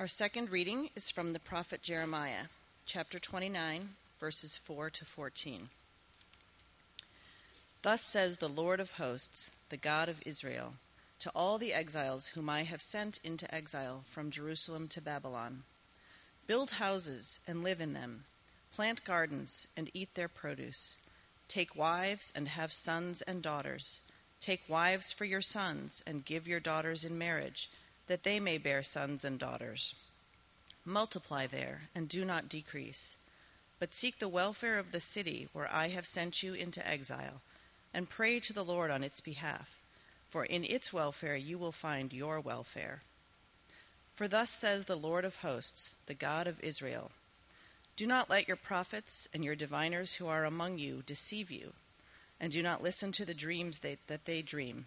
Our second reading is from the prophet Jeremiah, chapter 29, verses 4 to 14. Thus says the Lord of hosts, the God of Israel, to all the exiles whom I have sent into exile from Jerusalem to Babylon Build houses and live in them, plant gardens and eat their produce. Take wives and have sons and daughters. Take wives for your sons and give your daughters in marriage, that they may bear sons and daughters. Multiply there and do not decrease. But seek the welfare of the city where I have sent you into exile, and pray to the Lord on its behalf, for in its welfare you will find your welfare. For thus says the Lord of hosts, the God of Israel Do not let your prophets and your diviners who are among you deceive you, and do not listen to the dreams they, that they dream.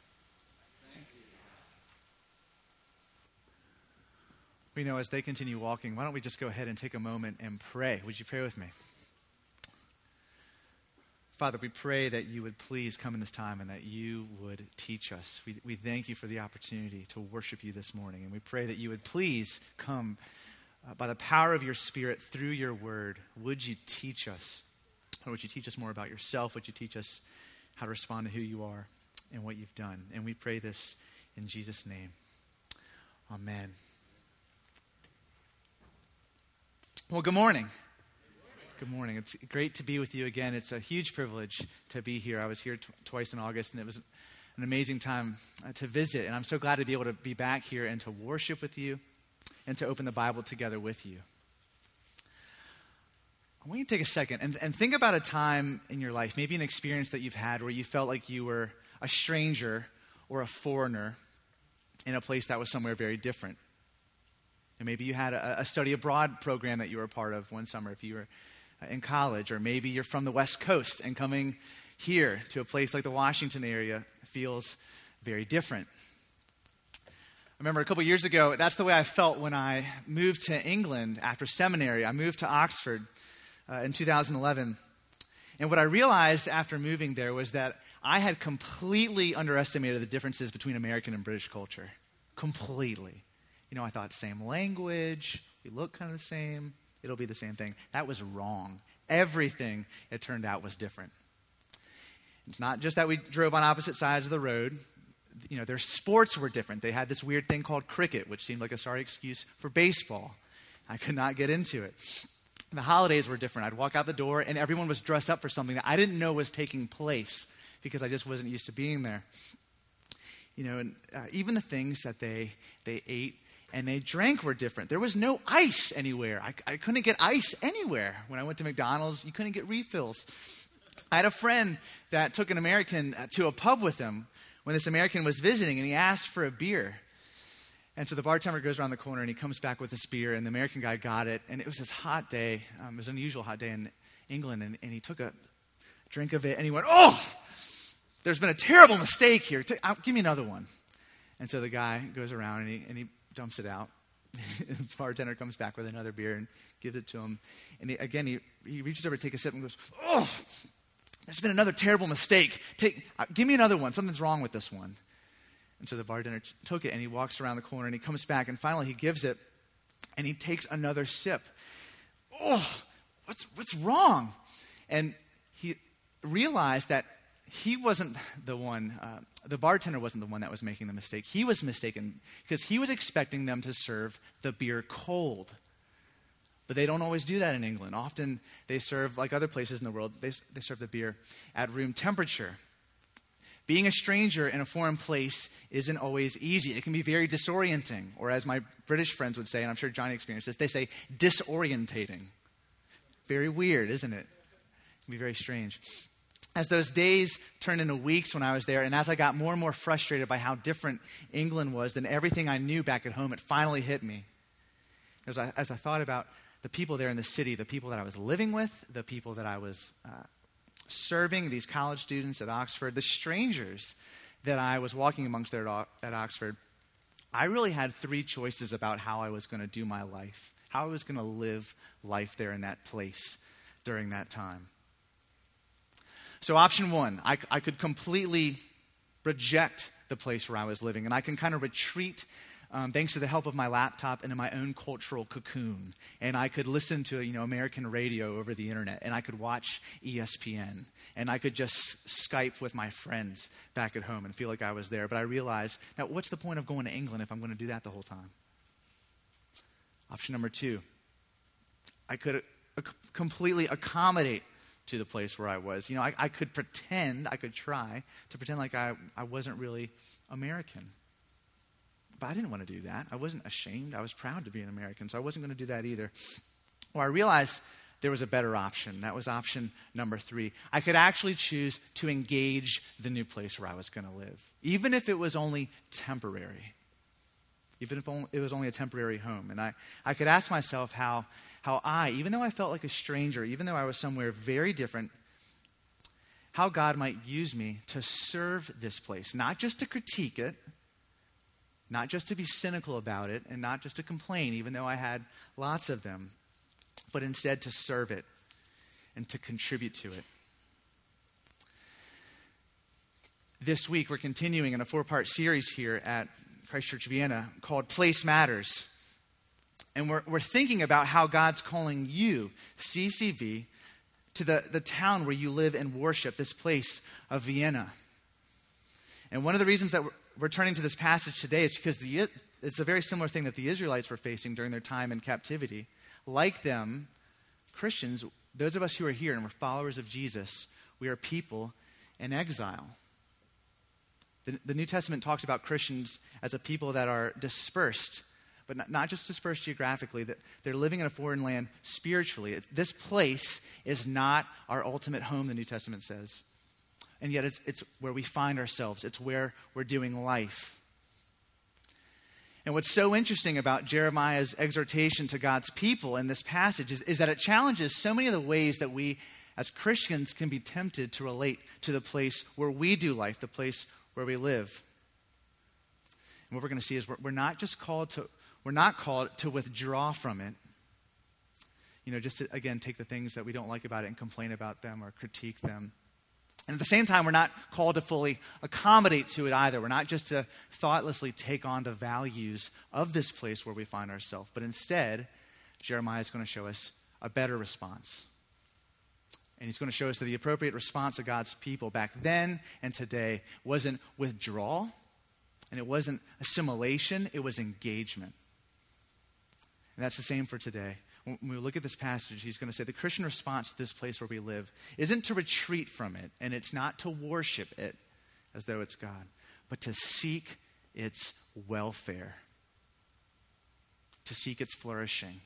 We know as they continue walking, why don't we just go ahead and take a moment and pray? Would you pray with me? Father, we pray that you would please come in this time and that you would teach us. We, we thank you for the opportunity to worship you this morning. And we pray that you would please come uh, by the power of your Spirit through your word. Would you teach us? Lord, would you teach us more about yourself? Would you teach us how to respond to who you are and what you've done? And we pray this in Jesus' name. Amen. Well, good morning. Good morning. It's great to be with you again. It's a huge privilege to be here. I was here t- twice in August, and it was an amazing time uh, to visit. And I'm so glad to be able to be back here and to worship with you and to open the Bible together with you. I want you to take a second and, and think about a time in your life, maybe an experience that you've had where you felt like you were a stranger or a foreigner in a place that was somewhere very different. And maybe you had a, a study abroad program that you were a part of one summer if you were in college, or maybe you're from the West Coast and coming here to a place like the Washington area feels very different. I remember a couple years ago, that's the way I felt when I moved to England after seminary. I moved to Oxford uh, in 2011. And what I realized after moving there was that I had completely underestimated the differences between American and British culture. Completely. You know, I thought same language, we look kind of the same, it'll be the same thing. That was wrong. Everything, it turned out, was different. It's not just that we drove on opposite sides of the road. You know, their sports were different. They had this weird thing called cricket, which seemed like a sorry excuse for baseball. I could not get into it the holidays were different. I'd walk out the door and everyone was dressed up for something that I didn't know was taking place because I just wasn't used to being there. You know, and uh, even the things that they, they ate and they drank were different. There was no ice anywhere. I, I couldn't get ice anywhere. When I went to McDonald's, you couldn't get refills. I had a friend that took an American uh, to a pub with him when this American was visiting and he asked for a beer. And so the bartender goes around the corner and he comes back with a spear, and the American guy got it. And it was this hot day. Um, it was an unusual hot day in England. And, and he took a drink of it and he went, Oh, there's been a terrible mistake here. Uh, give me another one. And so the guy goes around and he, and he dumps it out. the bartender comes back with another beer and gives it to him. And he, again, he, he reaches over to take a sip and goes, Oh, there's been another terrible mistake. Take, uh, give me another one. Something's wrong with this one. And so the bartender t- took it and he walks around the corner and he comes back and finally he gives it and he takes another sip. Oh, what's, what's wrong? And he realized that he wasn't the one, uh, the bartender wasn't the one that was making the mistake. He was mistaken because he was expecting them to serve the beer cold. But they don't always do that in England. Often they serve, like other places in the world, they, they serve the beer at room temperature. Being a stranger in a foreign place isn't always easy. It can be very disorienting, or as my British friends would say, and I'm sure Johnny experienced this, they say disorientating. Very weird, isn't it? It can be very strange. As those days turned into weeks when I was there, and as I got more and more frustrated by how different England was than everything I knew back at home, it finally hit me. As I, as I thought about the people there in the city, the people that I was living with, the people that I was uh, serving, these college students at Oxford, the strangers that I was walking amongst there at Oxford, I really had three choices about how I was going to do my life, how I was going to live life there in that place during that time. So, option one, I, I could completely reject the place where I was living, and I can kind of retreat um, thanks to the help of my laptop into my own cultural cocoon. And I could listen to you know, American radio over the internet, and I could watch ESPN, and I could just Skype with my friends back at home and feel like I was there. But I realized that what's the point of going to England if I'm going to do that the whole time? Option number two, I could uh, completely accommodate to the place where I was. You know, I, I could pretend, I could try to pretend like I, I wasn't really American. But I didn't want to do that. I wasn't ashamed. I was proud to be an American, so I wasn't going to do that either. Well, I realized there was a better option. That was option number three. I could actually choose to engage the new place where I was going to live, even if it was only temporary, even if it was only a temporary home. And I, I could ask myself how, how I, even though I felt like a stranger, even though I was somewhere very different, how God might use me to serve this place, not just to critique it, not just to be cynical about it and not just to complain, even though I had lots of them, but instead to serve it and to contribute to it. This week, we're continuing in a four part series here at Christ Church Vienna called Place Matters. And we're, we're thinking about how God's calling you, CCV, to the, the town where you live and worship, this place of Vienna. And one of the reasons that we're, we're turning to this passage today is because the, it's a very similar thing that the Israelites were facing during their time in captivity. Like them, Christians, those of us who are here and we're followers of Jesus, we are people in exile. The, the New Testament talks about Christians as a people that are dispersed, but not, not just dispersed geographically, that they're living in a foreign land spiritually. It's, this place is not our ultimate home, the New Testament says and yet it's, it's where we find ourselves, it's where we're doing life. And what's so interesting about Jeremiah's exhortation to God's people in this passage is, is that it challenges so many of the ways that we as Christians can be tempted to relate to the place where we do life, the place where we live. And what we're going to see is we're, we're not just called to, we're not called to withdraw from it. You know, just to, again, take the things that we don't like about it and complain about them or critique them. And at the same time, we're not called to fully accommodate to it either. We're not just to thoughtlessly take on the values of this place where we find ourselves, but instead, Jeremiah is going to show us a better response. And he's going to show us that the appropriate response of God's people back then and today wasn't withdrawal, and it wasn't assimilation, it was engagement. And that's the same for today when we look at this passage, he's going to say the Christian response to this place where we live isn't to retreat from it, and it's not to worship it as though it's God, but to seek its welfare, to seek its flourishing.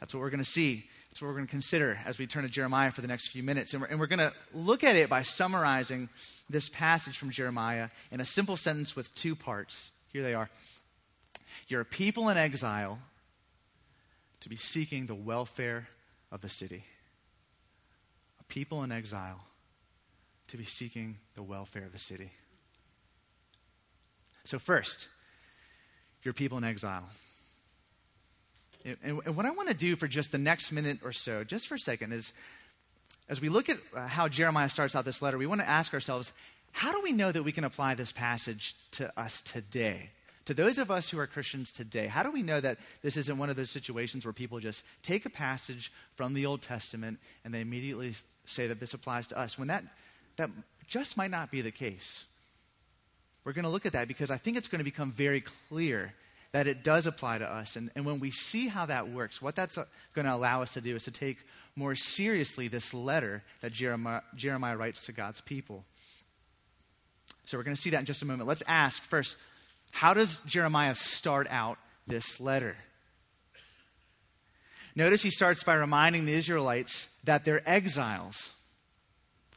That's what we're going to see. That's what we're going to consider as we turn to Jeremiah for the next few minutes. And we're, and we're going to look at it by summarizing this passage from Jeremiah in a simple sentence with two parts. Here they are You're a people in exile to be seeking the welfare of the city. A people in exile to be seeking the welfare of the city. So, first, your people in exile. And, what I want to do for just the next minute or so, just for a second, is as we look at uh, how Jeremiah starts out this letter, we want to ask ourselves how do we know that we can apply this passage to us today? To those of us who are Christians today, how do we know that this isn't one of those situations where people just take a passage from the Old Testament and they immediately say that this applies to us, when that, that just might not be the case? We're going to look at that because I think it's going to become very clear that it does apply to us. And, and when we see how that works, what that's uh, going to allow us to do is to take more seriously this letter that Jeremiah, Jeremiah writes to God's people. So we're going to see that in just a moment. Let's ask first how does Jeremiah start out this letter? Notice he starts by reminding the Israelites that they're exiles.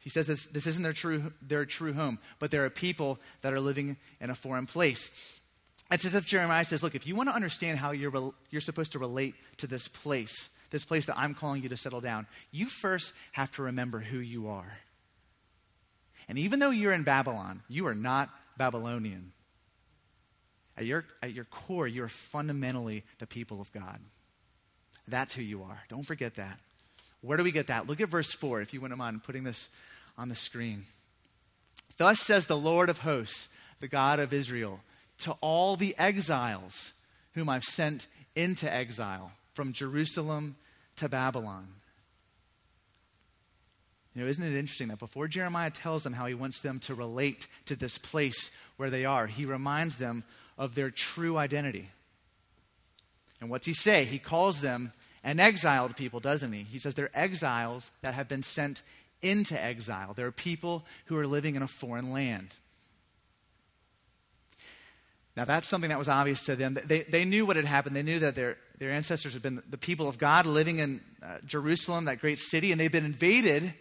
He says this, this isn't their true, their true home, but they're a people that are living in a foreign place. It's as if Jeremiah says, Look, if you want to understand how you're, you're supposed to relate to this place, this place that I'm calling you to settle down, you first have to remember who you are. And even though you're in Babylon, you are not Babylonian. At your, at your core, you're fundamentally the people of God. That's who you are. Don't forget that. Where do we get that? Look at verse 4, if you wouldn't mind putting this on the screen. Thus says the Lord of hosts, the God of Israel, to all the exiles whom I've sent into exile from Jerusalem to Babylon. You know, isn't it interesting that before Jeremiah tells them how he wants them to relate to this place where they are, he reminds them of their true identity. And what's he say? He calls them an exiled people, doesn't he? He says they're exiles that have been sent into exile. They're people who are living in a foreign land. Now, that's something that was obvious to them. They, they knew what had happened. They knew that their, their ancestors had been the people of God living in uh, Jerusalem, that great city, and they'd been invaded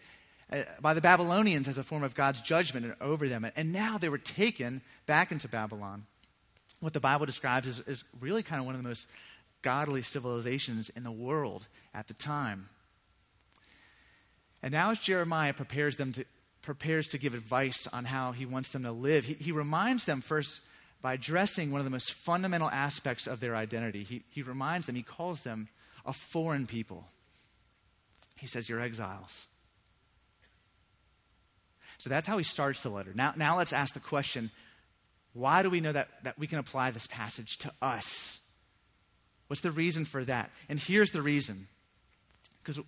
uh, by the Babylonians as a form of God's judgment over them. And now they were taken back into Babylon. What the Bible describes is, really kind of one of the most godly civilizations in the world at the time. And now, as Jeremiah prepares them to, prepares to give advice on how he wants them to live, he, he reminds them first by addressing one of the most fundamental aspects of their identity. He, he reminds them, he calls them a foreign people. He says, You're exiles. So that's how he starts the letter. Now, now let's ask the question why do we know that, that we can apply this passage to us? What's the reason for that? And here's the reason. Because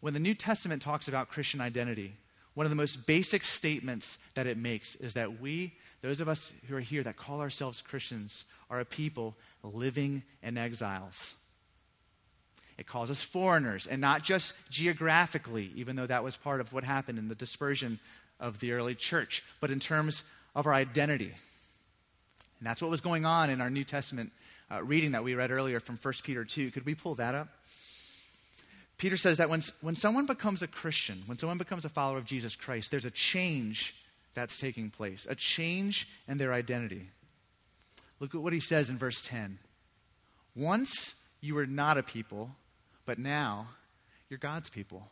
when the New Testament talks about Christian identity, one of the most basic statements that it makes is that we, those of us who are here that call ourselves Christians, are a people living in exiles. It calls us foreigners, and not just geographically, even though that was part of what happened in the dispersion of the early church, but in terms of our identity. And that's what was going on in our New Testament uh, reading that we read earlier from 1 Peter 2. Could we pull that up? Peter says that when, when someone becomes a Christian, when someone becomes a follower of Jesus Christ, there's a change that's taking place, a change in their identity. Look at what he says in verse 10. Once you were not a people, but now you're God's people.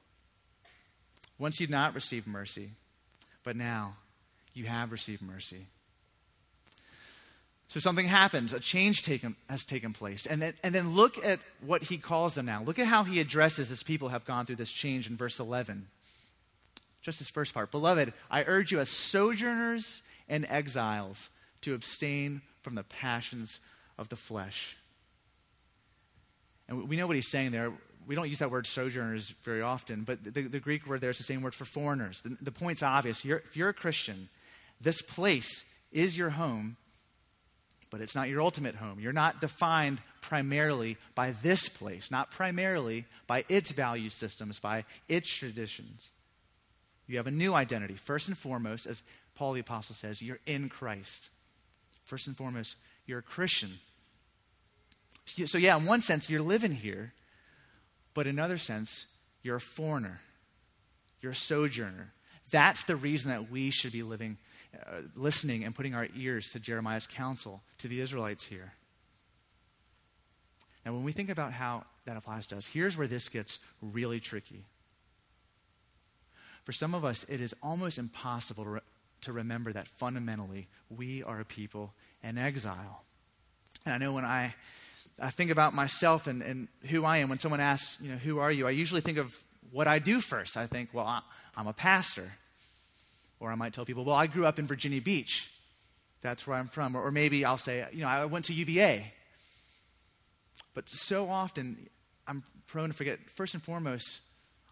Once you'd not received mercy, but now you have received mercy. So something happens, a change taken, has taken place. And then, and then look at what he calls them now. Look at how he addresses his people have gone through this change in verse 11. Just this first part. Beloved, I urge you as sojourners and exiles to abstain from the passions of the flesh. And we know what he's saying there. We don't use that word sojourners very often, but the, the Greek word there is the same word for foreigners. The, the point's obvious. You're, if you're a Christian, this place is your home but it's not your ultimate home. You're not defined primarily by this place, not primarily by its value systems, by its traditions. You have a new identity. First and foremost, as Paul the Apostle says, you're in Christ. First and foremost, you're a Christian. So, yeah, in one sense, you're living here, but in another sense, you're a foreigner. You're a sojourner. That's the reason that we should be living uh, listening and putting our ears to Jeremiah's counsel to the Israelites here. Now, when we think about how that applies to us, here's where this gets really tricky. For some of us, it is almost impossible to, re- to remember that fundamentally we are a people in exile. And I know when I, I think about myself and, and who I am, when someone asks, you know, who are you, I usually think of what I do first. I think, well, I'm a pastor. Or I might tell people, well, I grew up in Virginia Beach. That's where I'm from. Or, or maybe I'll say, you know, I went to UVA. But so often, I'm prone to forget, first and foremost,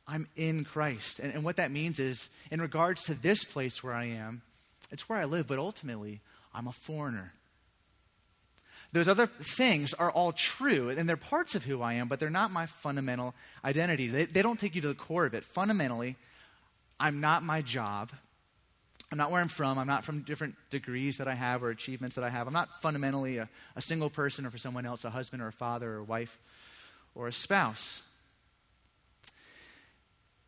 I'm in Christ. And, and what that means is, in regards to this place where I am, it's where I live, but ultimately, I'm a foreigner. Those other things are all true, and they're parts of who I am, but they're not my fundamental identity. They, they don't take you to the core of it. Fundamentally, I'm not my job. I'm not where I'm from. I'm not from different degrees that I have or achievements that I have. I'm not fundamentally a, a single person or for someone else, a husband or a father or a wife or a spouse.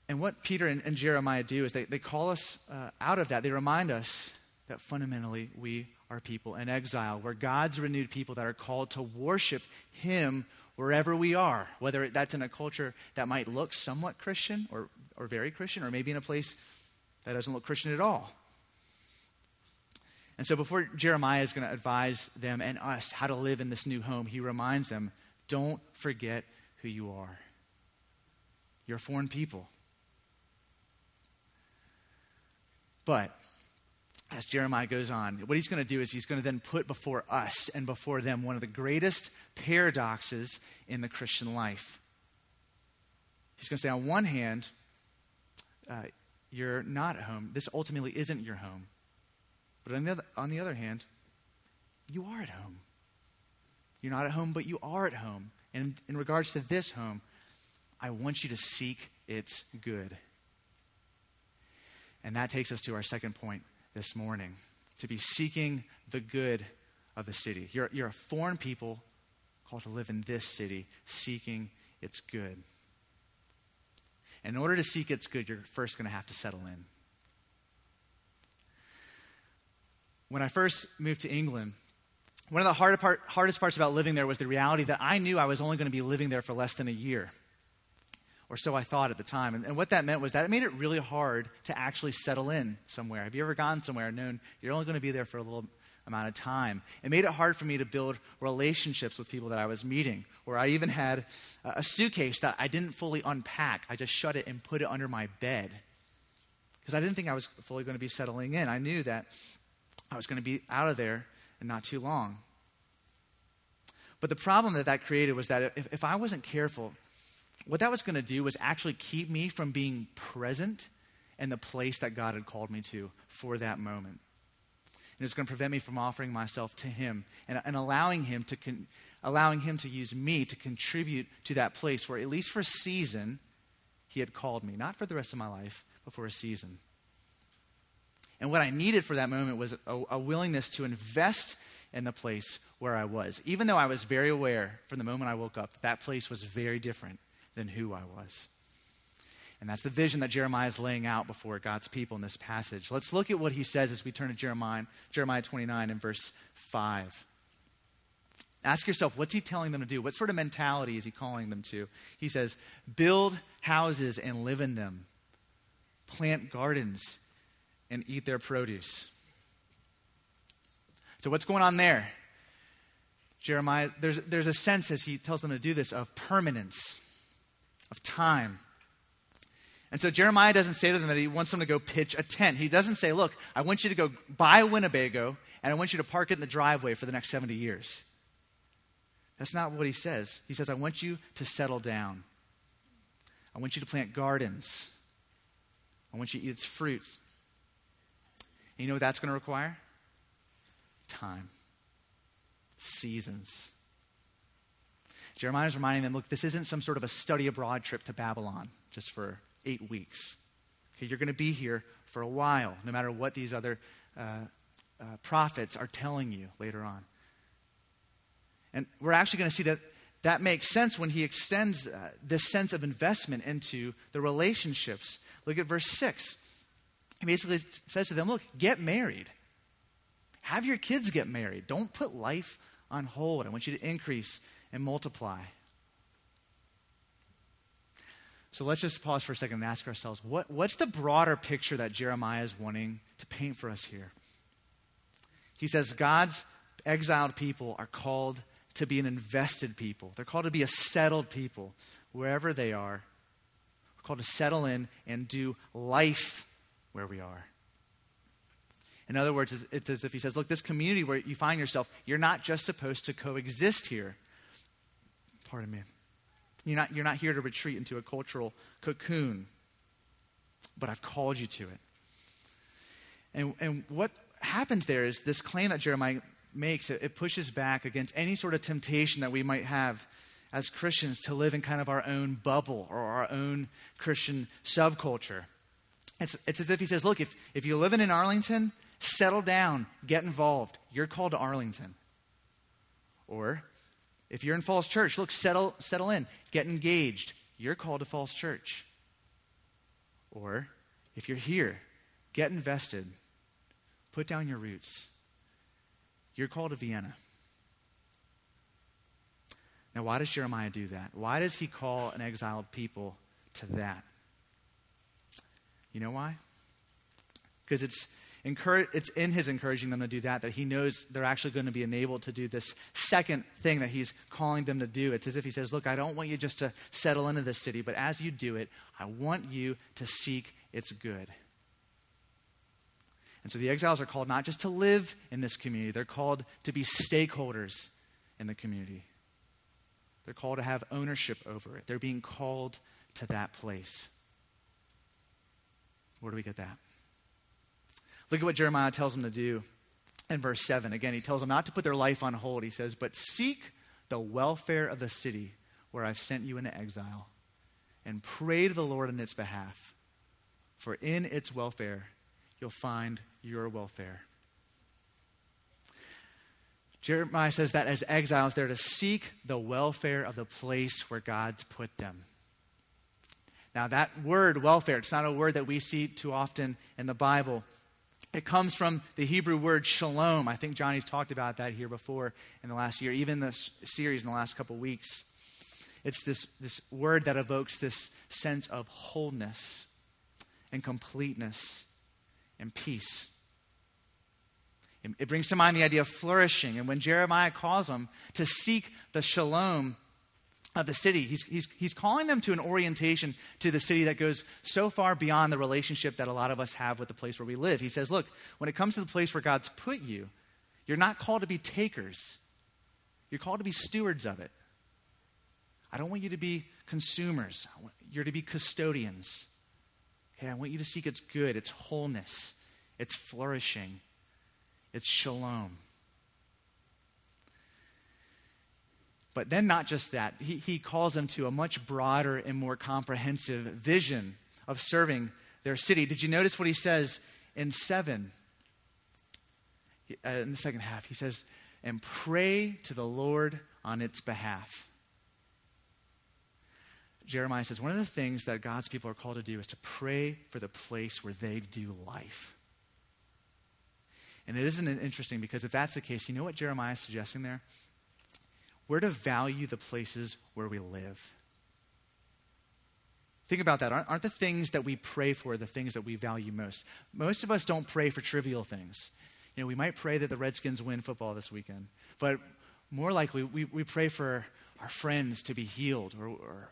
And what Peter and, and Jeremiah do is they, they call us uh, out of that. They remind us that fundamentally we are people in exile. We're God's renewed people that are called to worship Him wherever we are, whether that's in a culture that might look somewhat Christian or, or very Christian, or maybe in a place that doesn't look Christian at all. And so before Jeremiah is going to advise them and us how to live in this new home, he reminds them don't forget who you are. You're foreign people. But as Jeremiah goes on, what he's going to do is he's going to then put before us and before them one of the greatest paradoxes in the Christian life. He's going to say, on one hand, uh, you're not at home. This ultimately isn't your home. But on the, other, on the other hand, you are at home. You're not at home, but you are at home. And in regards to this home, I want you to seek its good. And that takes us to our second point this morning to be seeking the good of the city. You're, you're a foreign people called to live in this city, seeking its good. And in order to seek its good, you're first going to have to settle in. When I first moved to England, one of the hard part, hardest parts about living there was the reality that I knew I was only going to be living there for less than a year or so I thought at the time. And, and, what that meant was that it made it really hard to actually settle in somewhere. Have you ever gone somewhere and known you're only going to be there for a little amount of time? It made it hard for me to build relationships with people that I was meeting, where I even had a, a suitcase that I didn't fully unpack. I just shut it and put it under my bed because I didn't think I was fully going to be settling in. I knew that I was going to be out of there in not too long. But the problem that that created was that if, if I wasn't careful, what that was going to do was actually keep me from being present in the place that God had called me to for that moment. And it's going to prevent me from offering myself to Him and, and allowing Him to con- allowing Him to use me to contribute to that place where, at least for a season, He had called me. Not for the rest of my life, but for a season. And what I needed for that moment was a, a willingness to invest in the place where I was. Even though I was very aware from the moment I woke up that, that place was very different than who I was. And that's the vision that Jeremiah is laying out before God's people in this passage. Let's look at what he says as we turn to Jeremiah, Jeremiah 29 and verse 5. Ask yourself, what's he telling them to do? What sort of mentality is he calling them to? He says, build houses and live in them, plant gardens and eat their produce. So, what's going on there? Jeremiah, there's, there's a sense as he tells them to do this of permanence of time. And so Jeremiah doesn't say to them that he wants them to go pitch a tent. He doesn't say, Look, I want you to go buy Winnebago and I want you to park it in the driveway for the next 70 years. That's not what he says. He says, I want you to settle down. I want you to plant gardens. I want you to eat its fruits. And you know what that's going to require? Time, seasons. Jeremiah is reminding them look, this isn't some sort of a study abroad trip to Babylon just for eight weeks. Okay, you're going to be here for a while, no matter what these other uh, uh, prophets are telling you later on. And we're actually going to see that that makes sense when he extends uh, this sense of investment into the relationships. Look at verse 6. He basically says to them, Look, get married. Have your kids get married. Don't put life on hold. I want you to increase and multiply. So let's just pause for a second and ask ourselves what, what's the broader picture that Jeremiah is wanting to paint for us here? He says God's exiled people are called to be an invested people, they're called to be a settled people wherever they are. We're called to settle in and do life where we are. In other words, it's as if he says, Look, this community where you find yourself, you're not just supposed to coexist here. Pardon me. You're not, you're not here to retreat into a cultural cocoon, but I've called you to it. And, and what happens there is this claim that Jeremiah makes, it, it pushes back against any sort of temptation that we might have as Christians to live in kind of our own bubble or our own Christian subculture. It's, it's as if he says, Look, if, if you live in Arlington, settle down, get involved. You're called to Arlington. Or if you're in Falls Church, look, settle, settle in, get engaged. You're called to Falls Church. Or if you're here, get invested, put down your roots. You're called to Vienna. Now, why does Jeremiah do that? Why does he call an exiled people to that? You know why? Because it's, it's in his encouraging them to do that that he knows they're actually going to be enabled to do this second thing that he's calling them to do. It's as if he says, Look, I don't want you just to settle into this city, but as you do it, I want you to seek its good. And so the exiles are called not just to live in this community, they're called to be stakeholders in the community. They're called to have ownership over it. They're being called to that place. Where do we get that? Look at what Jeremiah tells them to do in verse 7. Again, he tells them not to put their life on hold. He says, But seek the welfare of the city where I've sent you into exile, and pray to the Lord in its behalf. For in its welfare you'll find your welfare. Jeremiah says that as exiles, they're to seek the welfare of the place where God's put them. Now, that word, welfare, it's not a word that we see too often in the Bible. It comes from the Hebrew word shalom. I think Johnny's talked about that here before in the last year, even this series in the last couple weeks. It's this, this word that evokes this sense of wholeness and completeness and peace. It brings to mind the idea of flourishing. And when Jeremiah calls them to seek the shalom of the city, he's, he's, he's calling them to an orientation to the city that goes so far beyond the relationship that a lot of us have with the place where we live. He says, Look, when it comes to the place where God's put you, you're not called to be takers, you're called to be stewards of it. I don't want you to be consumers, you're to be custodians. Okay, I want you to seek its good, its wholeness, its flourishing. It's shalom. But then, not just that, he, he calls them to a much broader and more comprehensive vision of serving their city. Did you notice what he says in 7? Uh, in the second half, he says, and pray to the Lord on its behalf. Jeremiah says, one of the things that God's people are called to do is to pray for the place where they do life. And it isn't interesting because if that's the case, you know what Jeremiah is suggesting there? We're to value the places where we live. Think about that. Aren't, aren't the things that we pray for the things that we value most? Most of us don't pray for trivial things. You know, we might pray that the Redskins win football this weekend, but more likely, we, we pray for our friends to be healed, or, or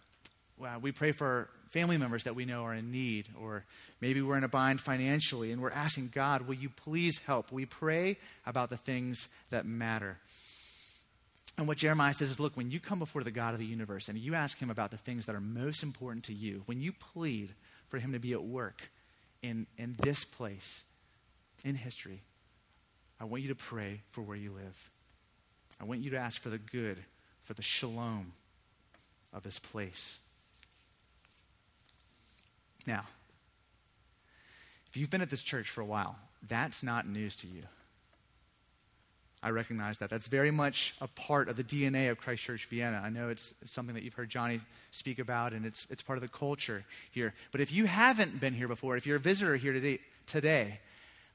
well, we pray for family members that we know are in need, or maybe we're in a bind financially and we're asking God, will you please help? We pray about the things that matter. And what Jeremiah says is look, when you come before the God of the universe and you ask him about the things that are most important to you, when you plead for him to be at work in, in this place, in history, I want you to pray for where you live. I want you to ask for the good, for the shalom of this place. Now, if you've been at this church for a while, that's not news to you. I recognize that. That's very much a part of the DNA of Christ Church Vienna. I know it's something that you've heard Johnny speak about, and it's, it's part of the culture here. But if you haven't been here before, if you're a visitor here today, today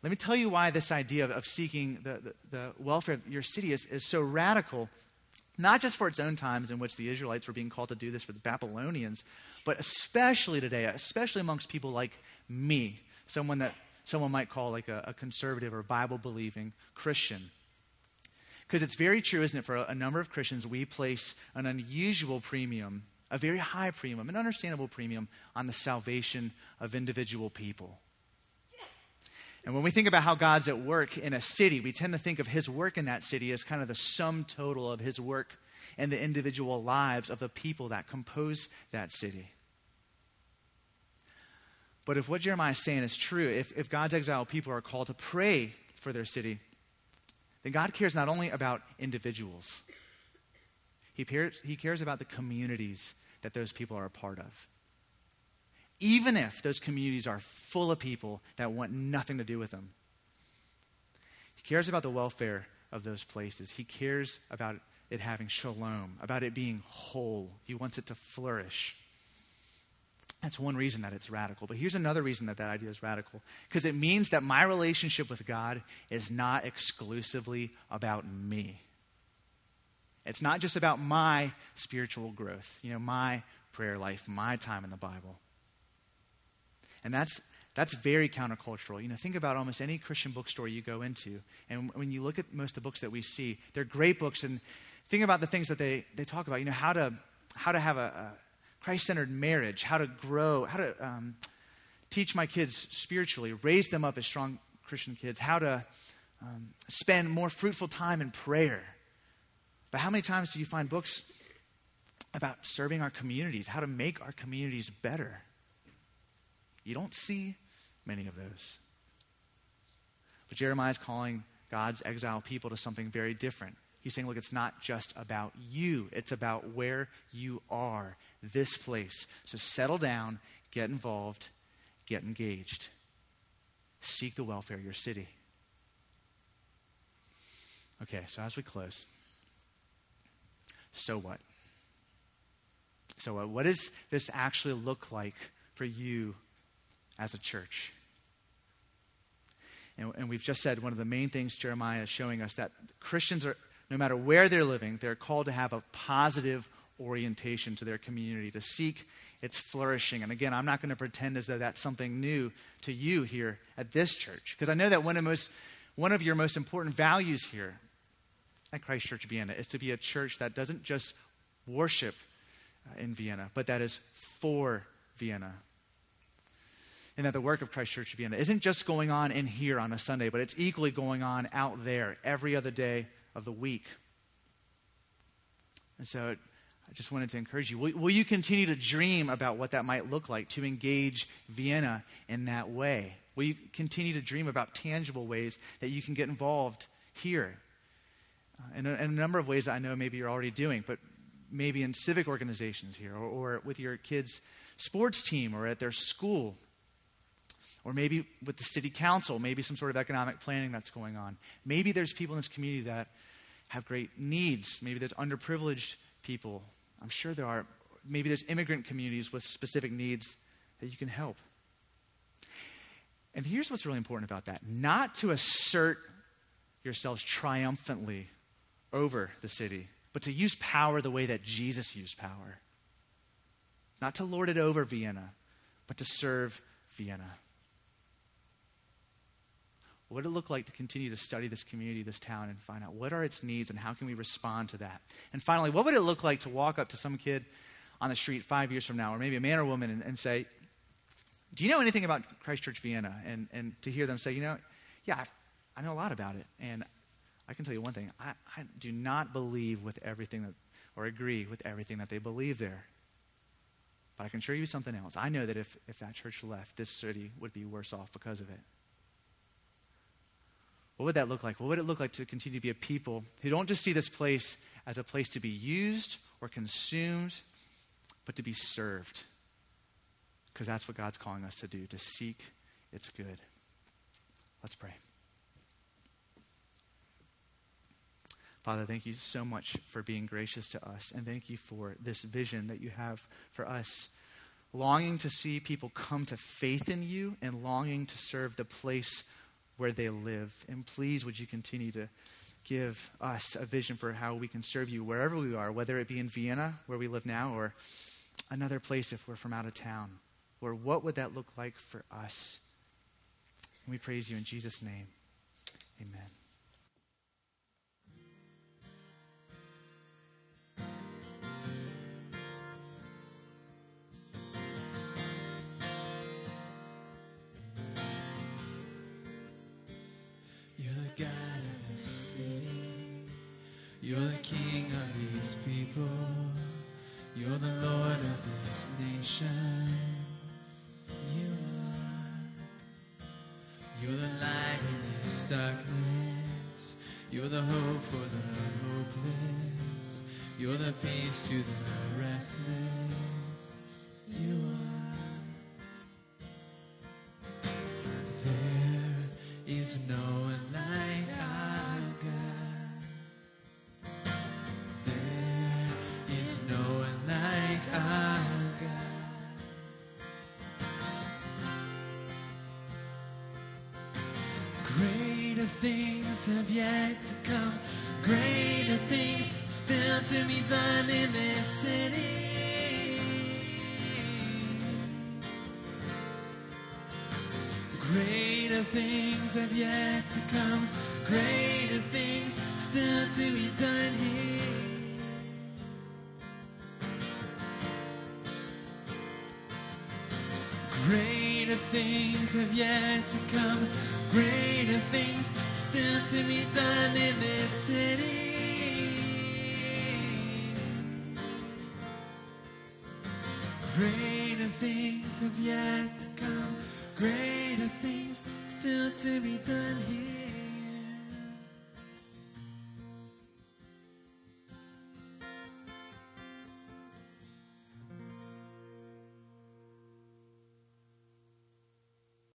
let me tell you why this idea of, of seeking the, the, the, welfare of your city is, is so radical, not just for its own times in which the Israelites were being called to do this for the Babylonians, but especially today, especially amongst people like me, someone that someone might call like a, a conservative or Bible believing Christian. Because it's very true, isn't it? For a, number of Christians, we place an unusual premium, a very high premium, an understandable premium on the salvation of individual people. And when we think about how God's at work in a city, we tend to think of his work in that city as kind of the sum total of his work and the individual lives of the people that compose that city. But if what Jeremiah is saying is true, if, if God's exiled people are called to pray for their city, then God cares not only about individuals, He cares, he cares about the communities that those people are a part of. Even if those communities are full of people that want nothing to do with them, He cares about the welfare of those places. He cares about it having shalom, about it being whole. He wants it to flourish. That's one reason that it's radical. But here's another reason that that idea is radical because it means that my relationship with God is not exclusively about me. It's not just about my spiritual growth, you know, my prayer life, my time in the Bible. And that's that's very countercultural. You know, think about almost any Christian bookstore you go into, and when you look at most of the books that we see, they're great books. And think about the things that they, they talk about. You know, how to how to have a, a Christ centered marriage, how to grow, how to um, teach my kids spiritually, raise them up as strong Christian kids, how to um, spend more fruitful time in prayer. But how many times do you find books about serving our communities, how to make our communities better? You don't see many of those. But Jeremiah is calling God's exiled people to something very different. He's saying, look, it's not just about you, it's about where you are this place. So settle down, get involved, get engaged. Seek the welfare of your city. Okay, so as we close, so what? So what? What does this actually look like for you as a church? And, and we've just said one of the main things Jeremiah is showing us that Christians are, no matter where they're living, they're called to have a positive orientation to their community, to seek its flourishing. And again, I'm not going to pretend as though that's something new to you here at this church, because I know that one of, most, one of your most important values here at Christ Church Vienna is to be a church that doesn't just worship uh, in Vienna, but that is for Vienna. And that the work of Christ Church Vienna isn't just going on in here on a Sunday, but it's equally going on out there every other day of the week. And so I just wanted to encourage you. Will, will, you continue to dream about what that might look like to engage Vienna in that way? Will you continue to dream about tangible ways that you can get involved here? Uh, in, a, in, a, number of ways I know maybe you're already doing, but maybe in civic organizations here, or, or with your kids' sports team, or at their school, or maybe with the city council, maybe some sort of economic planning that's going on. Maybe there's people in this community that have great needs. Maybe there's underprivileged people I'm sure there are. Maybe there's immigrant communities with specific needs that you can help. And here's what's really important about that not to assert yourselves triumphantly over the city, but to use power the way that Jesus used power. Not to lord it over Vienna, but to serve Vienna. What would it look like to continue to study this community, this town, and find out what are its needs and how can we respond to that? And finally, what would it look like to walk up to some kid on the street five years from now, or maybe a man or woman, and, and say, Do you know anything about Christ Church Vienna? And, and to hear them say, You know, yeah, I, I know a lot about it. And I can tell you one thing I, I do not believe with everything that, or agree with everything that they believe there. But I can show you something else. I know that if, if that church left, this city would be worse off because of it. What would that look like? What would it look like to continue to be a people who don't just see this place as a place to be used or consumed, but to be served? Because that's what God's calling us to do, to seek its good. Let's pray. Father, thank you so much for being gracious to us, and thank you for this vision that you have for us. Longing to see people come to faith in you and longing to serve the place where they live. And please, would you continue to give us a vision for how we can serve you wherever we are, whether it be in Vienna, where we live now, or another place if we're from out of town. Or what would that look like for us? And we praise you in Jesus' name. Amen. You're the king of these people. You're the Lord of this nation. You are. You're the light in this darkness. You're the hope for the hopeless. You're the peace to the restless. You are. There is no Greater things have yet to come. Greater things still to be done in this city. Greater things have yet to come. Greater things still to be done here. Things have yet to come. Greater things still to be done in this city. Greater things have yet to come. Greater things still to be done here.